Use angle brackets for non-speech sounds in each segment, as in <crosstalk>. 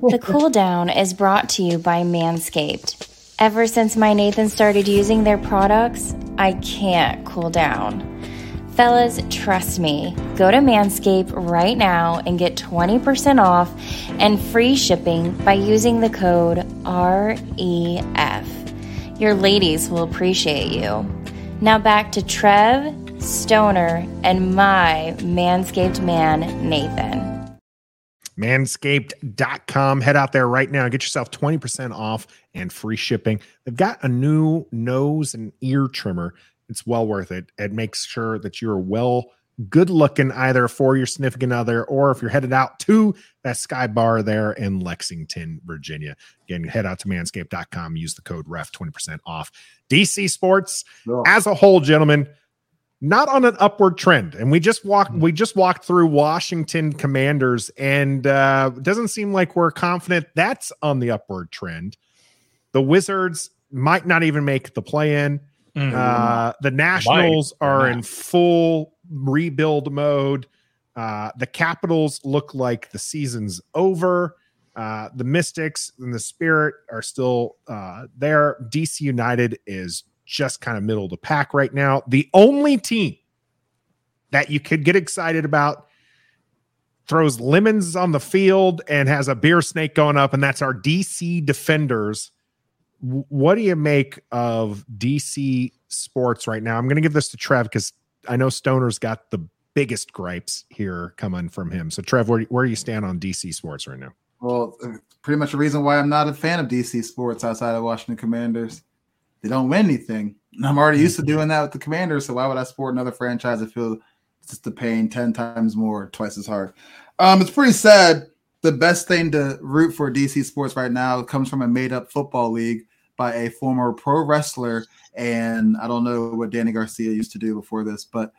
The cool down is brought to you by Manscaped. Ever since my Nathan started using their products, I can't cool down. Fellas, trust me. Go to Manscaped right now and get 20% off and free shipping by using the code REF. Your ladies will appreciate you. Now back to Trev, Stoner, and my Manscaped man, Nathan. manscaped.com. Head out there right now and get yourself 20% off and free shipping. They've got a new nose and ear trimmer. It's well worth it. It makes sure that you're well good looking either for your significant other or if you're headed out to that sky bar there in Lexington, Virginia. Again, head out to manscaped.com, use the code REF 20% off. DC Sports as a whole, gentlemen, not on an upward trend. And we just walked we just walked through Washington Commanders and uh doesn't seem like we're confident that's on the upward trend. The Wizards might not even make the play in. Uh, the Nationals Might, are or in full rebuild mode. Uh, the Capitals look like the season's over. Uh, the Mystics and the Spirit are still uh, there. DC United is just kind of middle of the pack right now. The only team that you could get excited about throws lemons on the field and has a beer snake going up, and that's our DC Defenders. What do you make of DC sports right now? I'm going to give this to Trev because I know Stoner's got the biggest gripes here coming from him. So, Trev, where, where do you stand on DC sports right now? Well, pretty much the reason why I'm not a fan of DC sports outside of Washington Commanders. They don't win anything. And I'm already used to doing that with the Commanders, so why would I support another franchise that feel it's just the pain 10 times more, twice as hard? Um, it's pretty sad. The best thing to root for DC sports right now comes from a made up football league by a former pro wrestler. And I don't know what Dany Garcia used to do before this, but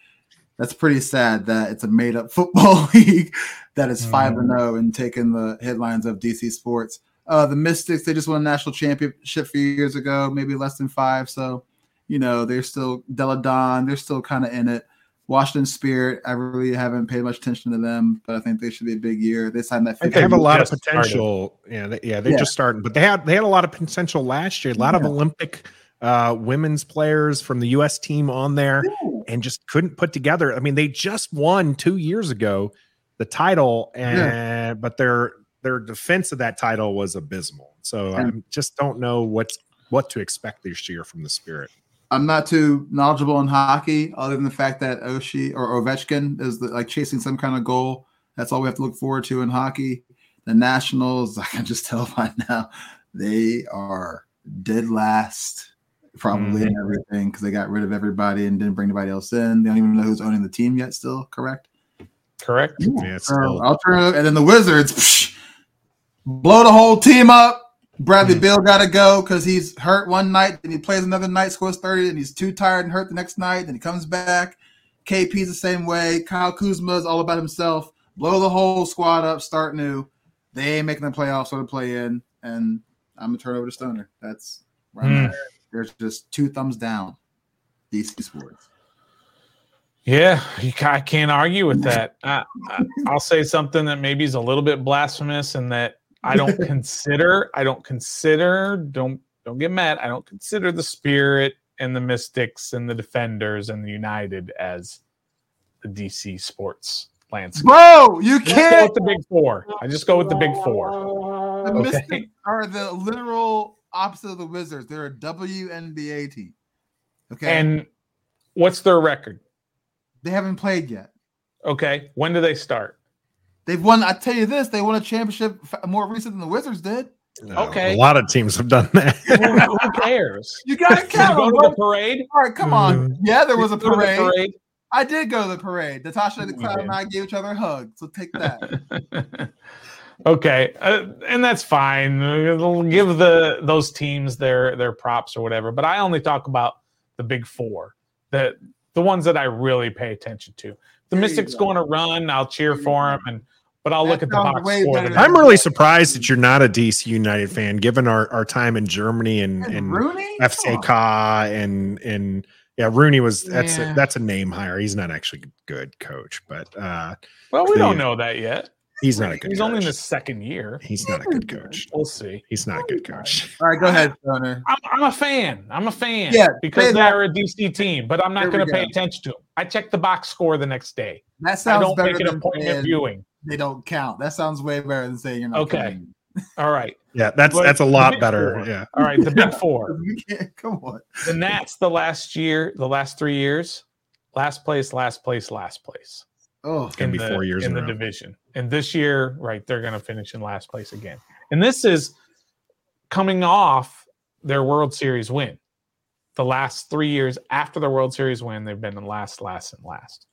that's pretty sad that it's a made up <laughs> football league that is 5 and 0 and taking the headlines of DC sports. Uh, the Mystics, they just won a national championship a few years ago, maybe less than five. So, you know, they're still Delle Donne, they're still kind of in it. Washington Spirit, I really haven't paid much attention to them, but I think they should be a big year. They signed that. They have a lot of just potential. Yeah, they, yeah, they're Yeah. just starting, but they had they had a lot of potential last year. A lot of Olympic uh, women's players from the U.S. team on there, and just couldn't put together. I mean, they just won two years ago the title, and but their their defense of that title was abysmal. So I just don't know what's what to expect this year from the Spirit. I'm not too knowledgeable in hockey, other than the fact that Oshie or Ovechkin is the, like chasing some kind of goal. That's all we have to look forward to in hockey. The Nationals, <laughs> I can just tell by now, they are dead last, probably mm-hmm. in everything because they got rid of everybody and didn't bring anybody else in. They don't even know who's owning the team yet. Still correct. Correct. Yeah, So, still- I'll turn it- and then the Wizards psh, <laughs> blow the whole team up. Bradley Beal got to go because he's hurt one night, and he plays another night, scores thirty, and he's too tired and hurt the next night. Then he comes back. KP's the same way. Kyle Kuzma is all about himself. Blow the whole squad up, start new. They ain't making the playoffs or the play in, and I'm gonna turn over to Stoner. That's right. Hmm. there. There's just two thumbs down. DC Sports. Yeah, I can't argue with <laughs> that. I, I, I'll say something that maybe is a little bit blasphemous, and that I don't consider. I don't consider. Don't don't get mad. I don't consider the Spirit and the Mystics and the Defenders and the United as the DC sports landscape. Bro, you I just go can't. with the big four. I just go with the big four. The Okay. Mystics are the literal opposite of the Wizards. They're a WNBA team. Okay. And what's their record? they haven't played yet. Okay, when do they start? They've won, I tell you this, they won a championship more recent than the Wizards did. Okay. a lot of teams have done that. Who cares? <laughs> You got to Did you count go to the parade? All right, come on. Yeah, there was a Did you go to the parade. parade? I did go to the parade. Natasha the You Cloud did. and I gave each other a hug. So take that. <laughs> okay, uh, and that's fine. It'll give the those teams their their props or whatever. But I only talk about the big four, the the ones that I really pay attention to. The There Mystics go. going to run, I'll cheer There for them, and but I'll That look at the box score. better the than- I'm really surprised that you're not a DC United fan, given our, our time in Germany and, And and Rooney? Come. FCK and and yeah, Rooney was that's Yeah. a, that's a name hire. He's not actually a good coach, but uh, well, we the- don't know that yet. He's not a good He's coach. only in his second year. He's not a good coach. We'll see. He's not a good coach. <laughs> All right, go ahead, Stoner. I'm, I'm a fan. I'm a fan. Yeah, because say that. they're a DC team, but I'm not going to pay go. attention to them. I check the box score the next day. That sounds I don't better make it than point of viewing. They don't count. That sounds way better than saying you're not Okay. counting. All right. Yeah, that's But that's a lot better. four. Yeah. All right. The big <laughs> four. You can't- Come on. The Nats, the last year, the last three years, last place, last place, last place. Oh, it's gonna be the, four years in in the row. division. And this year, right, they're going to finish in last place again. And this is coming off their World Series win. The last three years after the World Series win, they've been in last, last, and last.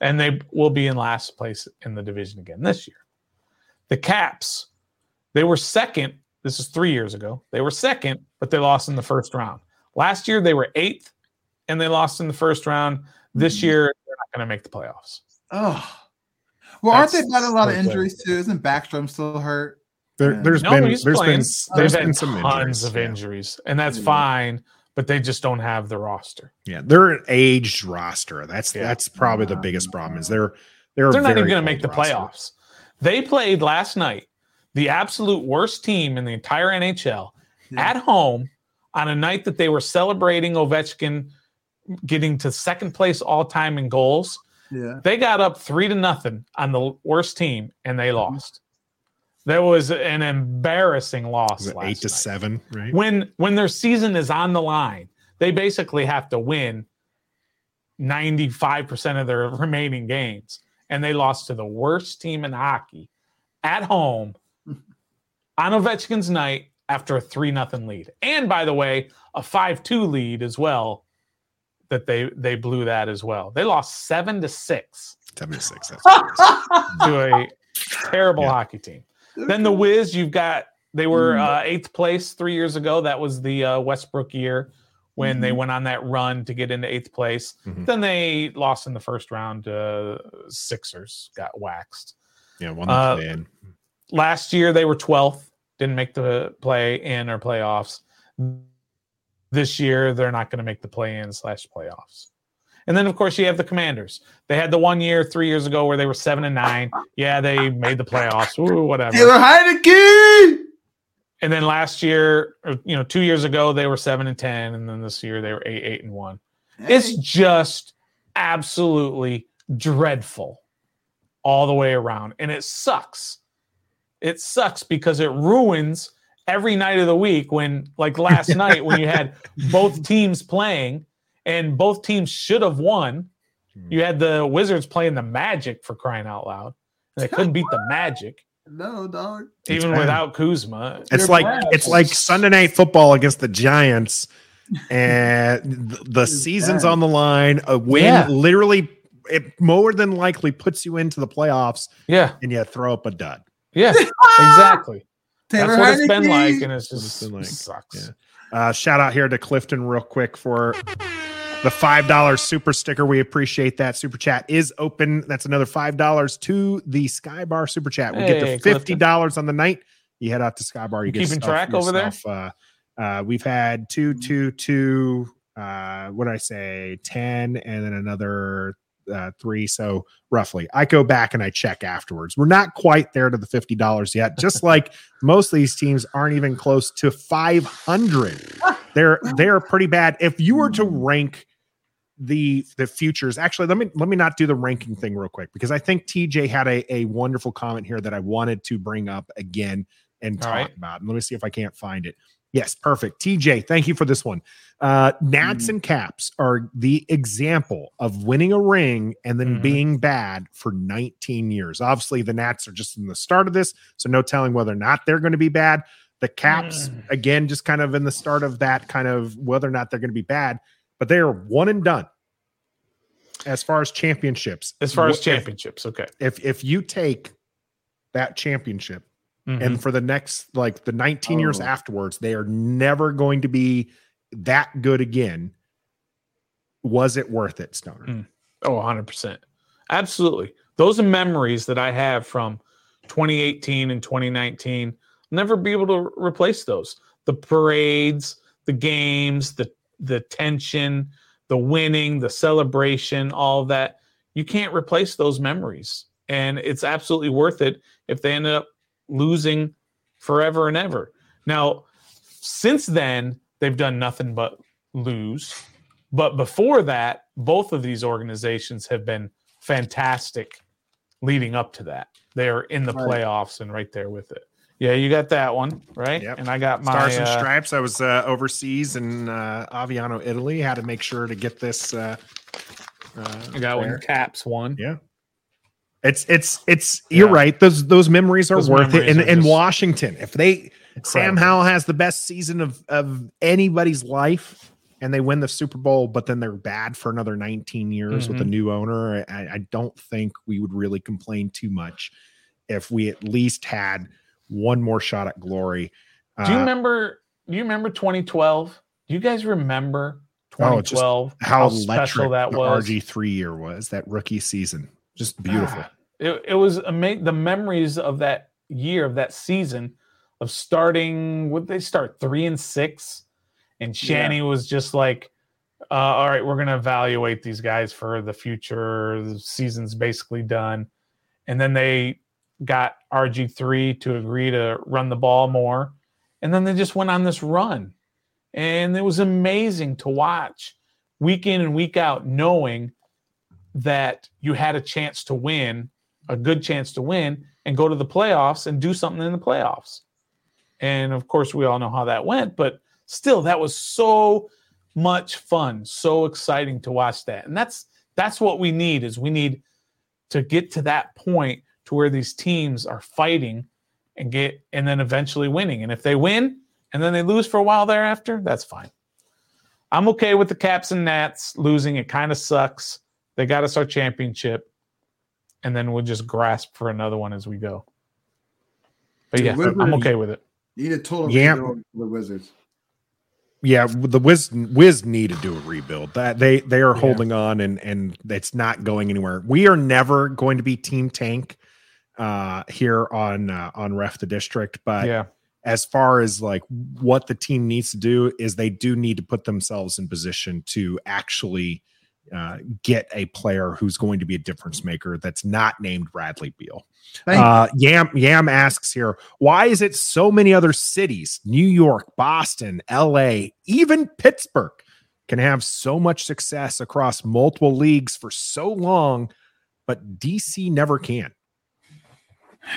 And they will be in last place in the division again this year. The Caps, they were second. This is three years ago. They were second, but they lost in the first round. Last year, they were eighth and they lost in the first round. This Mhm. year, they're not going to make the playoffs. oh. Well, aren't they That's got a lot of so good. injuries too? Isn't Backstrom still hurt? There, Yeah. there's No, been he's there's playing. been There's there's been been some tons injuries, of injuries, and that's Yeah. fine. But they just don't have the roster. Yeah, they're an aged roster. That's Yeah. that's probably the biggest mm-hmm. problem. Is they're they're, They're not even going to make the roster. playoffs. They played last night, the absolute worst team in the entire NHL, Yeah. Hmm. at home on a night that they were celebrating Ovechkin getting to second place all time in goals. Yeah. They got up three to nothing on the worst team, and they mm-hmm. lost. That was an embarrassing loss. Last eight to night. seven? Right. when when their season is on the line, they basically have to win 95% of their <laughs> remaining games. And they lost to the worst team in hockey at home <laughs> on Ovechkin's night after a 3 nothing lead. And by the way, a 5-2 lead as well that they they blew that as well. They lost 7 to 6 Seven to six. That's <laughs> to a terrible Yeah. hockey team. Then the Wiz, you've got they were Mm. uh, eighth place three years ago. That was the uh, Westbrook year when they Mhm. went on that run to get into eighth place. Mhm. Then they lost in the first round to Sixers, got waxed. yeah, one Uh, play in. Last year they were 12th, didn't make the play in or playoffs. This year they're not going to make the play in slash playoffs. And then of course you have the Commanders. They had the one year three years ago where they were seven and nine. Yeah, they made the playoffs. Ooh, whatever. Taylor Heinicke. And then last year, or you know, two years ago, they were seven and ten, and then this year they were eight, eight and one. It's just absolutely dreadful all the way around, and it sucks. It sucks because it ruins every night of the week. When, like last <laughs> night, when you had both teams playing, and both teams should have won. You had the Wizards playing the Magic for crying out loud. And they <laughs> couldn't beat the Magic, no dog. It's even without Kuzma. It's They're like bad. it's like Sunday night football against the Giants, and th- the season's bad. on the line. A win Yeah. literally it more than likely puts you into the playoffs, Yeah, and you throw up a dud. yeah, <laughs> exactly. Taylor That's what it's been like, and it's just it's been like, sucks. yeah. Uh, shout out here to Clifton real quick for the five dollars super sticker. We appreciate that. Super chat is open. That's another five dollars to the Skybar super chat. We get Hey, to fifty dollars on the night. You head out to Skybar. You You get keeping yourself- track over there? Uh, uh, we've had two, two, two. Uh, what did I say? Ten, and then another uh, three. So roughly, I go back and I check afterwards. We're not quite there to the fifty dollars yet. Just like <laughs> most of these teams aren't even close to five hundred. They're they're pretty bad. If you were to rank the the futures, actually, let me let me not do the ranking thing real quick because I think TJ had a, a wonderful comment here that I wanted to bring up again and talk right. about. And let me see if I can't find it. Yes, perfect. TJ, thank you for this one. Uh, Nats Mm. and Caps are the example of winning a ring and then Mhm. being bad for 19 years. Obviously, the Nats are just in the start of this, so no telling whether or not they're going to be bad. The Caps, Mm. again, just kind of in the start of that kind of whether or not they're going to be bad, but they are one and done as far as championships. As far as championships, okay. if if you take that championship Mhm. and for the next like the 19 years Oh. afterwards they are never going to be that good again was it worth it stoner Mm. Oh, 100%. Absolutely. Those are memories that I have from 2018 and 2019. I'll never be able to replace those. The parades, the games, the the tension, the winning, the celebration, all that. You can't replace those memories. And it's absolutely worth it if they ended up losing forever and ever. Now, since then, they've done nothing but lose. But before that, both of these organizations have been fantastic leading up to that. They're in the playoffs and right there with it. Yeah, you got that one, right? Yep. And I got my Stars and uh, Stripes. I was uh, overseas in uh, Aviano, Italy. Had to make sure to get this. Uh, uh, I got one caps one. Yeah. It's it's it's. You're Yeah. right. Those those memories are Those worth it. memories In are in Washington, if they Sam Howell has the best season of of anybody's life, and they win the Super Bowl, but then they're bad for another 19 years with a Mhm. new owner. I, I don't think we would really complain too much if we at least had one more shot at glory. Do you Uh, remember? Do you remember 2012? Do you guys remember Oh, just 2012? how, special electric that was. RG3 year was that rookie season. Just beautiful. Ah, It, it was amazing. The memories of that year, of that season, of starting. Would they start three and six? And Shanny was just like, uh, "All right, we're going to evaluate these guys for the future. The season's basically done." And then they got RG3 to agree to run the ball more. And then they just went on this run. And it was amazing to watch week in and week out, knowing that you had a chance to win, a good chance to win, and go to the playoffs and do something in the playoffs. And of course, we all know how that went, but still, that was so much fun, so exciting to watch that. And that's that's what we need is we need to get to that point to where these teams are fighting and get and then eventually winning. And if they win and then they lose for a while thereafter, that's fine. I'm okay with the Caps and Nats losing. It kind of sucks. They got us our championship, and then we'll just grasp for another one as we go. But yeah, Wizards- I'm okay with it. Need a total Yeah. rebuild for the Wizards. Yeah, the Wiz Wiz need to do a rebuild. That they they are Yeah. holding on and and it's not going anywhere. We are never going to be Team Tank uh here on uh, on Ref the District, but yeah, as far as like what the team needs to do is they do need to put themselves in position to actually uh, get a player who's going to be a difference maker that's not named Bradley Beal. Uh, Yam Yam asks here, why is it so many other cities, New York, Boston, L.A., even Pittsburgh, can have so much success across multiple leagues for so long, but DC never can?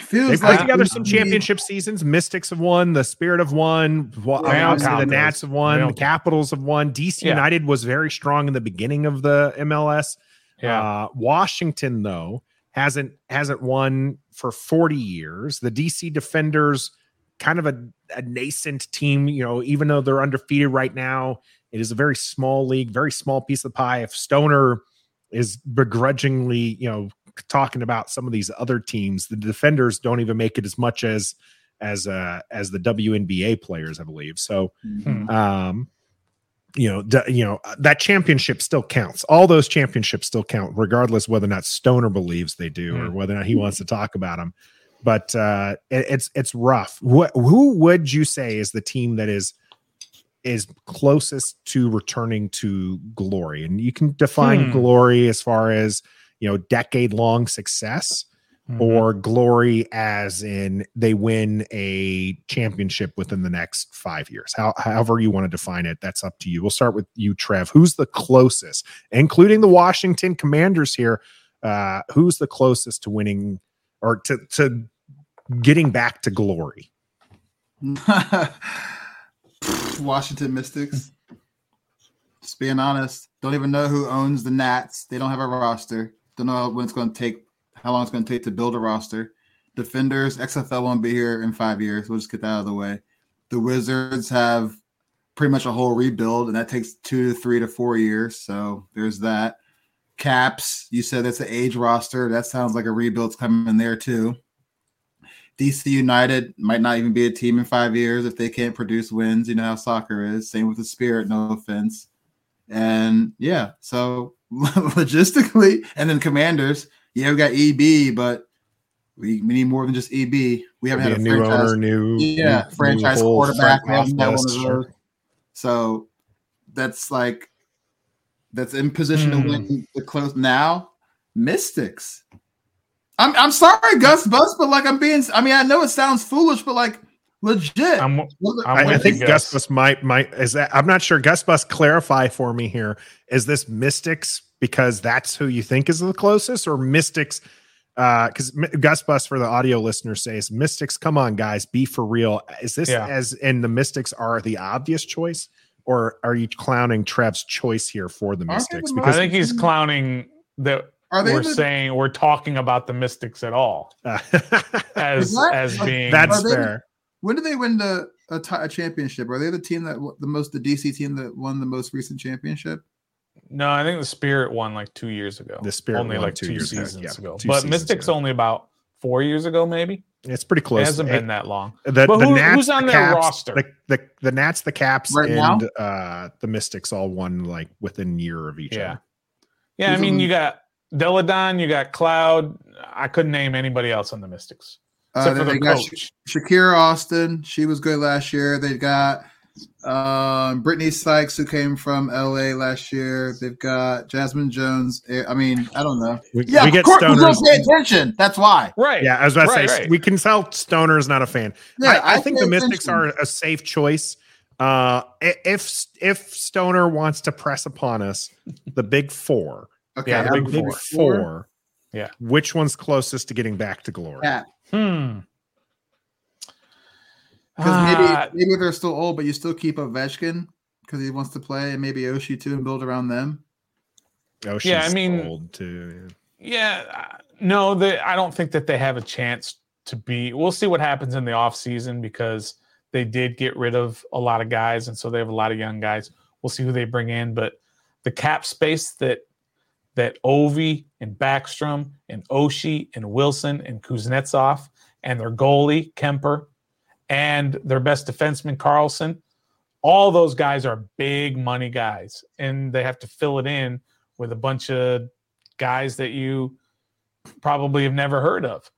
Feels They've put together some need- championship seasons. Mystics have won. The Spirit have won. wa- They don't Obviously, the. Nats have won. The. Capitals have won. DC Yeah. United was very strong in the beginning of the MLS. yeah. Uh, Washington though hasn't hasn't won for 40 years. The DC Defenders kind of a, a nascent team, you know, even though they're undefeated right now, it is a very small league, very small piece of the pie. If Stoner is begrudgingly, you know, talking about some of these other teams, the defenders don't even make it as much as as uh as the WNBA players, I believe. So Hmm. um you know d- you know that championship still counts all those championships still count regardless whether or not stoner believes they do or Mm. whether or not he wants to talk about them but uh it- it's it's rough what who would you say is the team that is is closest to returning to glory and you can define Hmm. glory as far as you know decade long success Mhm. or glory as in they win a championship within the next five years. How, however you want to define it, that's up to you. We'll start with you, Trev. Who's the closest, including the Washington Commanders here? Uh, who's the closest to winning or to to getting back to glory? <laughs> Washington Mystics. Just being honest, don't even know who owns the Nats. They don't have a roster. Don't know when it's going to take, how long it's going to take to build a roster. Defenders, XFL won't be here in five years. We'll just get that out of the way. The Wizards have pretty much a whole rebuild, and that takes two to three to four years. So there's that. Caps, you said that's an age roster. That sounds like a rebuild's coming there too. DC United might not even be a team in five years if they can't produce wins. You know how soccer is. Same with the Spirit, no offense. And yeah, so <laughs> logistically, and then Commanders, yeah, we got EB, but we, we need more than just EB. We haven't had a new franchise, owner, new yeah, new franchise whole quarterback. front We haven't one of office, sure. So that's like that's in position Hmm. to win the close now. Mystics. I'm I'm sorry, Gus Bus, but like I'm being. I mean, I know it sounds foolish, but like legit. I'm, I'm I, I think Gus Gus. Bus might might is that I'm not sure. Gus Bus, clarify for me here. Is this Mystics because that's who you think is the closest, or Mystics? Uh, because Gus Bus for the audio listeners says Mystics. Come on, guys, be for real. Is this Yeah. as and the Mystics are the obvious choice, or are you clowning Trev's choice here for the Mystics? Because I think he's clowning that Are they we're the- saying we're talking about the Mystics at all uh, <laughs> as that- as being that's Are they- fair. When did they win the a, championship? Are they the team that w- the most the DC team that won the most recent championship? no. I think the Spirit won like two years ago. The Spirit only won like two two, years ago, seasons yeah, ago, two but seasons Mystics ago. only about four years ago, maybe. It's pretty close. It hasn't It- been that long. the, But the who- Nats, who's on the their Caps, roster? The, the the Nats, the Caps, Right and uh the Mystics all won like within year of each Yeah. other. Yeah, I mean, on- you got Delle Donne, you got Cloud. I couldn't name anybody else on the Mystics Uh, then for they the got coach. Sha- Shakira Austin. She was good last year. They got um, Brittney Sykes, who came from LA last year. They've got Jasmine Jones. Eh, I mean, I don't know. We, Yeah, we of get course we stoners. don't pay attention. That's why. Right. Yeah, I was about to Right, say right. we can tell Stoner's not a fan. Yeah, I, I think pay the Mystics attention. are a safe choice. Uh, if if Stoner wants to press upon us, the big four, Okay, Yeah, the big the big big four. four. Yeah. which one's closest to getting back to glory? Yeah, Hmm. because maybe Ah, maybe they're still old, but you still keep a Ovechkin because he wants to play, and maybe Oshie too, and build around them. Oh, she's Yeah, I mean- old too. Yeah, uh, no, they, I don't think that they have a chance to be. We'll see what happens in the offseason because they did get rid of a lot of guys, and so they have a lot of young guys. We'll see who they bring in, but the cap space that that Ovi and Backstrom and Oshie and Wilson and Kuznetsov and their goalie Kuemper and their best defenseman Carlson, all those guys are big money guys, and they have to fill it in with a bunch of guys that you probably have never heard of.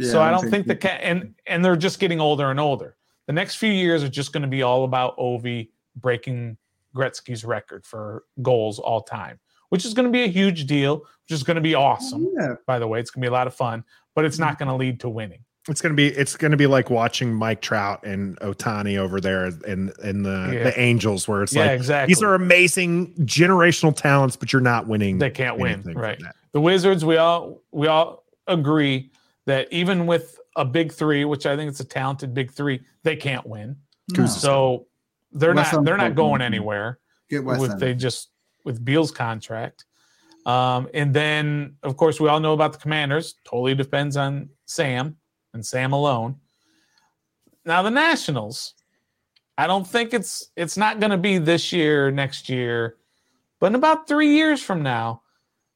so I don't think the and and they're just getting older and older. The next few years are just going to be all about Ovi breaking Gretzky's record for goals all time, which is going to be a huge deal, which is going to be awesome. Yeah, By the way, it's going to be a lot of fun, but it's not mm-hmm. going to lead to winning. It's gonna be it's gonna be like watching Mike Trout and Ohtani over there in in the Yeah. the Angels, where it's yeah, like exactly. these are amazing generational talents, but you're not winning. they can't win, right? that. the Wizards, we all we all agree that even with a big three, which I think it's a talented big three, they can't win. no. So they're Wes not they're not going anywhere get West with End. they just with Beal's contract. Um, and then of course we all know about the Commanders. Totally depends on Sam and Sam alone. Now the Nationals, I don't think it's it's not going to be this year, next year, but in about three years from now,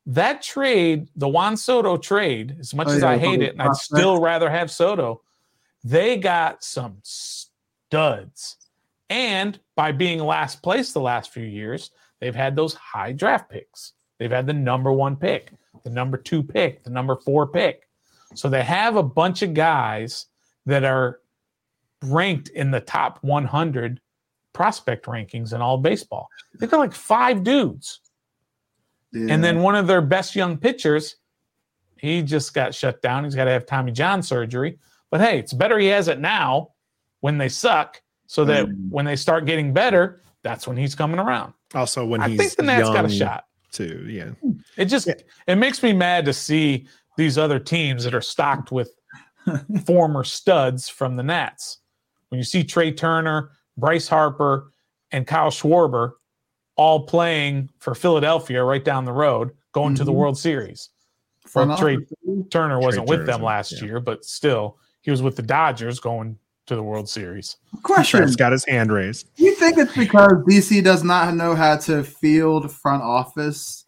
that trade, the Juan Soto trade, as much Oh, as yeah, I hate it, and I'd still rather have Soto, they got some studs. And by being last place the last few years, they've had those high draft picks. They've had the number one pick, the number two pick, the number four pick. So they have a bunch of guys that are ranked in the top 100 prospect rankings in all baseball. They've got like five dudes. Yeah. And then one of their best young pitchers, he just got shut down. He's got to have Tommy John surgery. But hey, it's better he has it now when they suck, so that Mm. when they start getting better, that's when he's coming around. Also, when I he's think the Nats got a shot. too. Yeah, It just it makes me mad to see these other teams that are stocked with <laughs> former studs from the Nats. When you see Trey Turner, Bryce Harper, and Kyle Schwarber all playing for Philadelphia right down the road, going to the Mhm. World Series. Front well, Trey- Turner wasn't with Turner's them last yeah. year, but still, he was with the Dodgers going to the World Series. Question: Trev's got his hand raised. Do you think it's because DC does not know how to field front office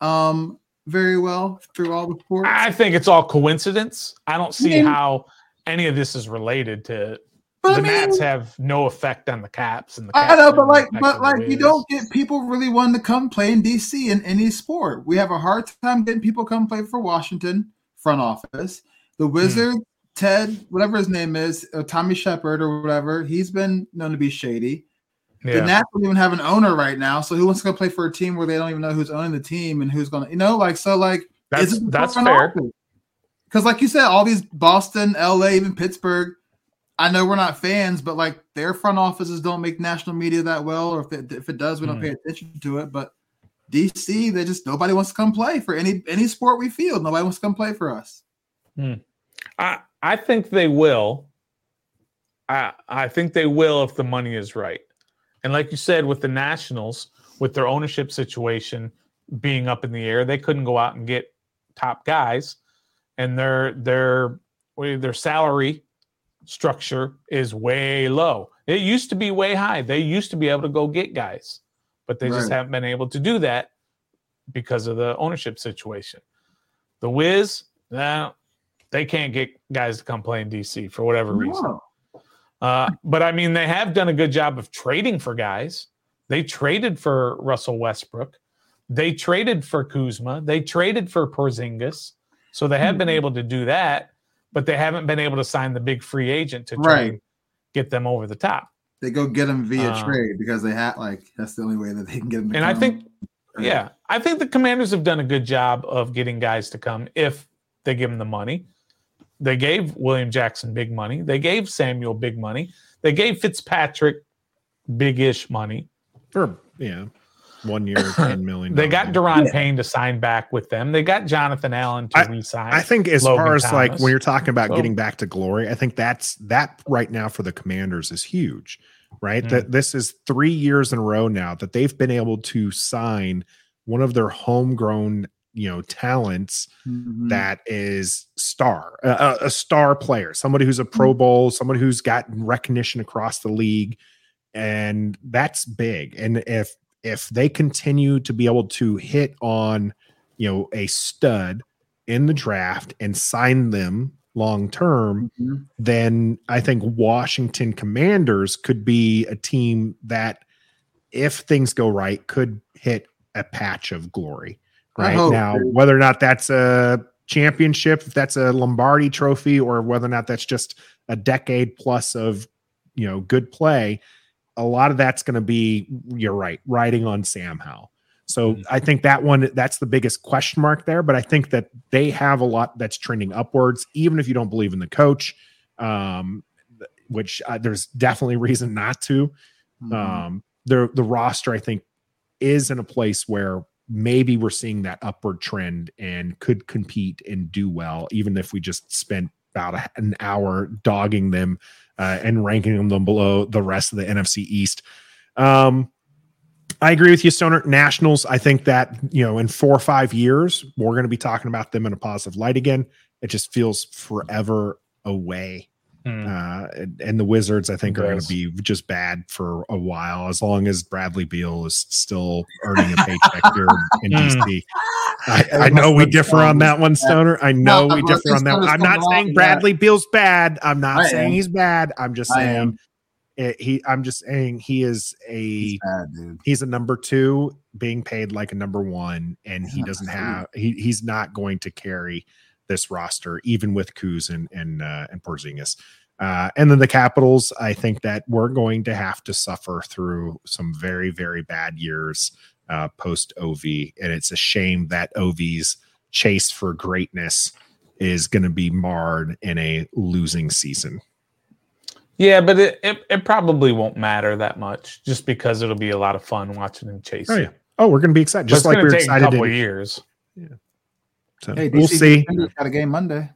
um very well through all the sports? I think it's all coincidence. I don't see mean- how any of this is related to the I mean, Nats have no effect on the Caps, and the I Caps know, but like, but like, you don't get people really wanting to come play in DC in any sport. We have a hard time getting people come play for Washington front office. The Wizard, Ted, whatever his name is, uh, Tommy Sheppard or whatever, he's been known to be shady. The Yeah. Nats don't even have an owner right now, so who wants to go play for a team where they don't even know who's owning the team and who's going to, you know, like so, like That's that's fair. because like you said, all these Boston, LA, even Pittsburgh. I know we're not fans, but like their front offices don't make national media that well, or if it, if it does, we don't Hmm. pay attention to it. But DC, they just nobody wants to come play for any any sport we field. Nobody wants to come play for us. I I think they will. I I think they will if the money is right. And like you said, with the Nationals, with their ownership situation being up in the air, they couldn't go out and get top guys, and their their their salary structure is way low. It used to be way high. They used to be able to go get guys, but they just haven't been able to do that because of the ownership situation. The Wiz, now they can't get guys to come play in DC for whatever reason. No. Uh, but I mean, they have done a good job of trading for guys. They traded for Russell Westbrook. They traded for Kuzma. They traded for Porzingis. So they have been Hmm. able to do that, but they haven't been able to sign the big free agent to try Right. and get them over the top. They go get them via Uh, trade because they have like that's the only way that they can get them. And I think, yeah, I think the Commanders have done a good job of getting guys to come if they give them the money. They gave William Jackson big money. They gave Samuel big money. They gave Fitzpatrick big-ish money. For yeah, one year, <clears throat> ten million. They got dollars. Daron Payne to sign back with them. They got Jonathan Allen to resign. I think as Logan far as like when you're talking about So- getting back to glory, I think that's that right now for the Commanders is huge, right? Mm. That this is three years in a row now that they've been able to sign one of their homegrown, you know, talents Mhm. that is star, a, a star player, somebody who's a Pro Bowl, someone who's got recognition across the league, and that's big. And if if they continue to be able to hit on, you know, a stud in the draft and sign them long term, Mhm. then I think Washington Commanders could be a team that, if things go right, could hit a patch of glory. Right hope, now, dude. whether or not that's a championship, if that's a Lombardi trophy, or whether or not that's just a decade plus of you know good play, a lot of that's going to be you're right, riding on Sam Howell. So Mhm. I think that one that's the biggest question mark there. But I think that they have a lot that's trending upwards, even if you don't believe in the coach, um, which uh, there's definitely <laughs> reason not to. Mhm. Um, the the roster I think is in a place where maybe we're seeing that upward trend and could compete and do well, even if we just spent about a- an hour dogging them uh, and ranking them below the rest of the NFC East. Um, I agree with you, Stoner. Nationals, I think that, you know, in four or five years, we're going to be talking about them in a positive light again. It just feels forever away. Hmm. Uh, and, and the Wizards, I think, are going to be just bad for a while, as long as Bradley Beal is still earning a paycheck here in Hmm. DC. I, I know we differ on that one, Stoner. I know No, we differ on that. One. I'm not saying along, Bradley Beal's bad. I'm not I saying am. he's bad. I'm just saying it, he. I'm just saying he is a He's bad, he's a number two being paid like a number one and he doesn't have he, he's not going to carry this roster even with Kuz and and uh, and Porzingis. Uh, and then the Capitals, I think that we're going to have to suffer through some very very bad years uh, post Ovi, and it's a shame that Ovi's chase for greatness is going to be marred in a losing season. Yeah, but it, it, it probably won't matter that much just because it'll be a lot of fun watching him chase. Oh yeah. Oh, we're going to be excited, just like we were take a excited. couple in- years. So Hey, we'll see. Defenders got a game Monday.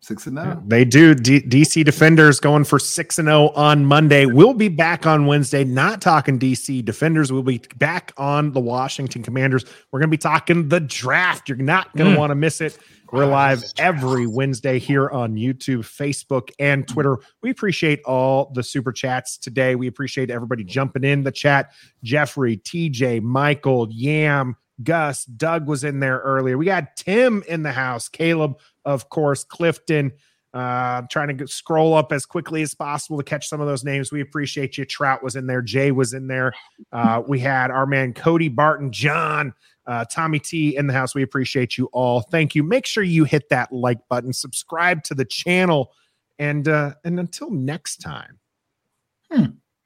Six and Yeah, zero. they do. D- DC Defenders going for 6 and 0 on Monday. We'll be back on Wednesday, not talking DC Defenders. We'll be back on the Washington Commanders. We're going to be talking the draft. You're not going to Mm. want to miss it. We're live every Wednesday here on YouTube, Facebook, and Twitter. We appreciate all the super chats today. We appreciate everybody jumping in the chat. Jeffrey, TJ, Michael, Yam, Gus, Doug was in there earlier. We got Tim in the house, Caleb, of course, Clifton. Uh, trying to get, scroll up as quickly as possible to catch some of those names. We appreciate you. Trout was in there. Jay was in there. Uh, <laughs> we had our man Cody Barton, John, uh, Tommy T in the house. We appreciate you all. Thank you. Make sure you hit that like button, subscribe to the channel, and uh, and until next time,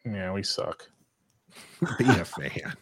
Yeah, we suck. <laughs> be a fan.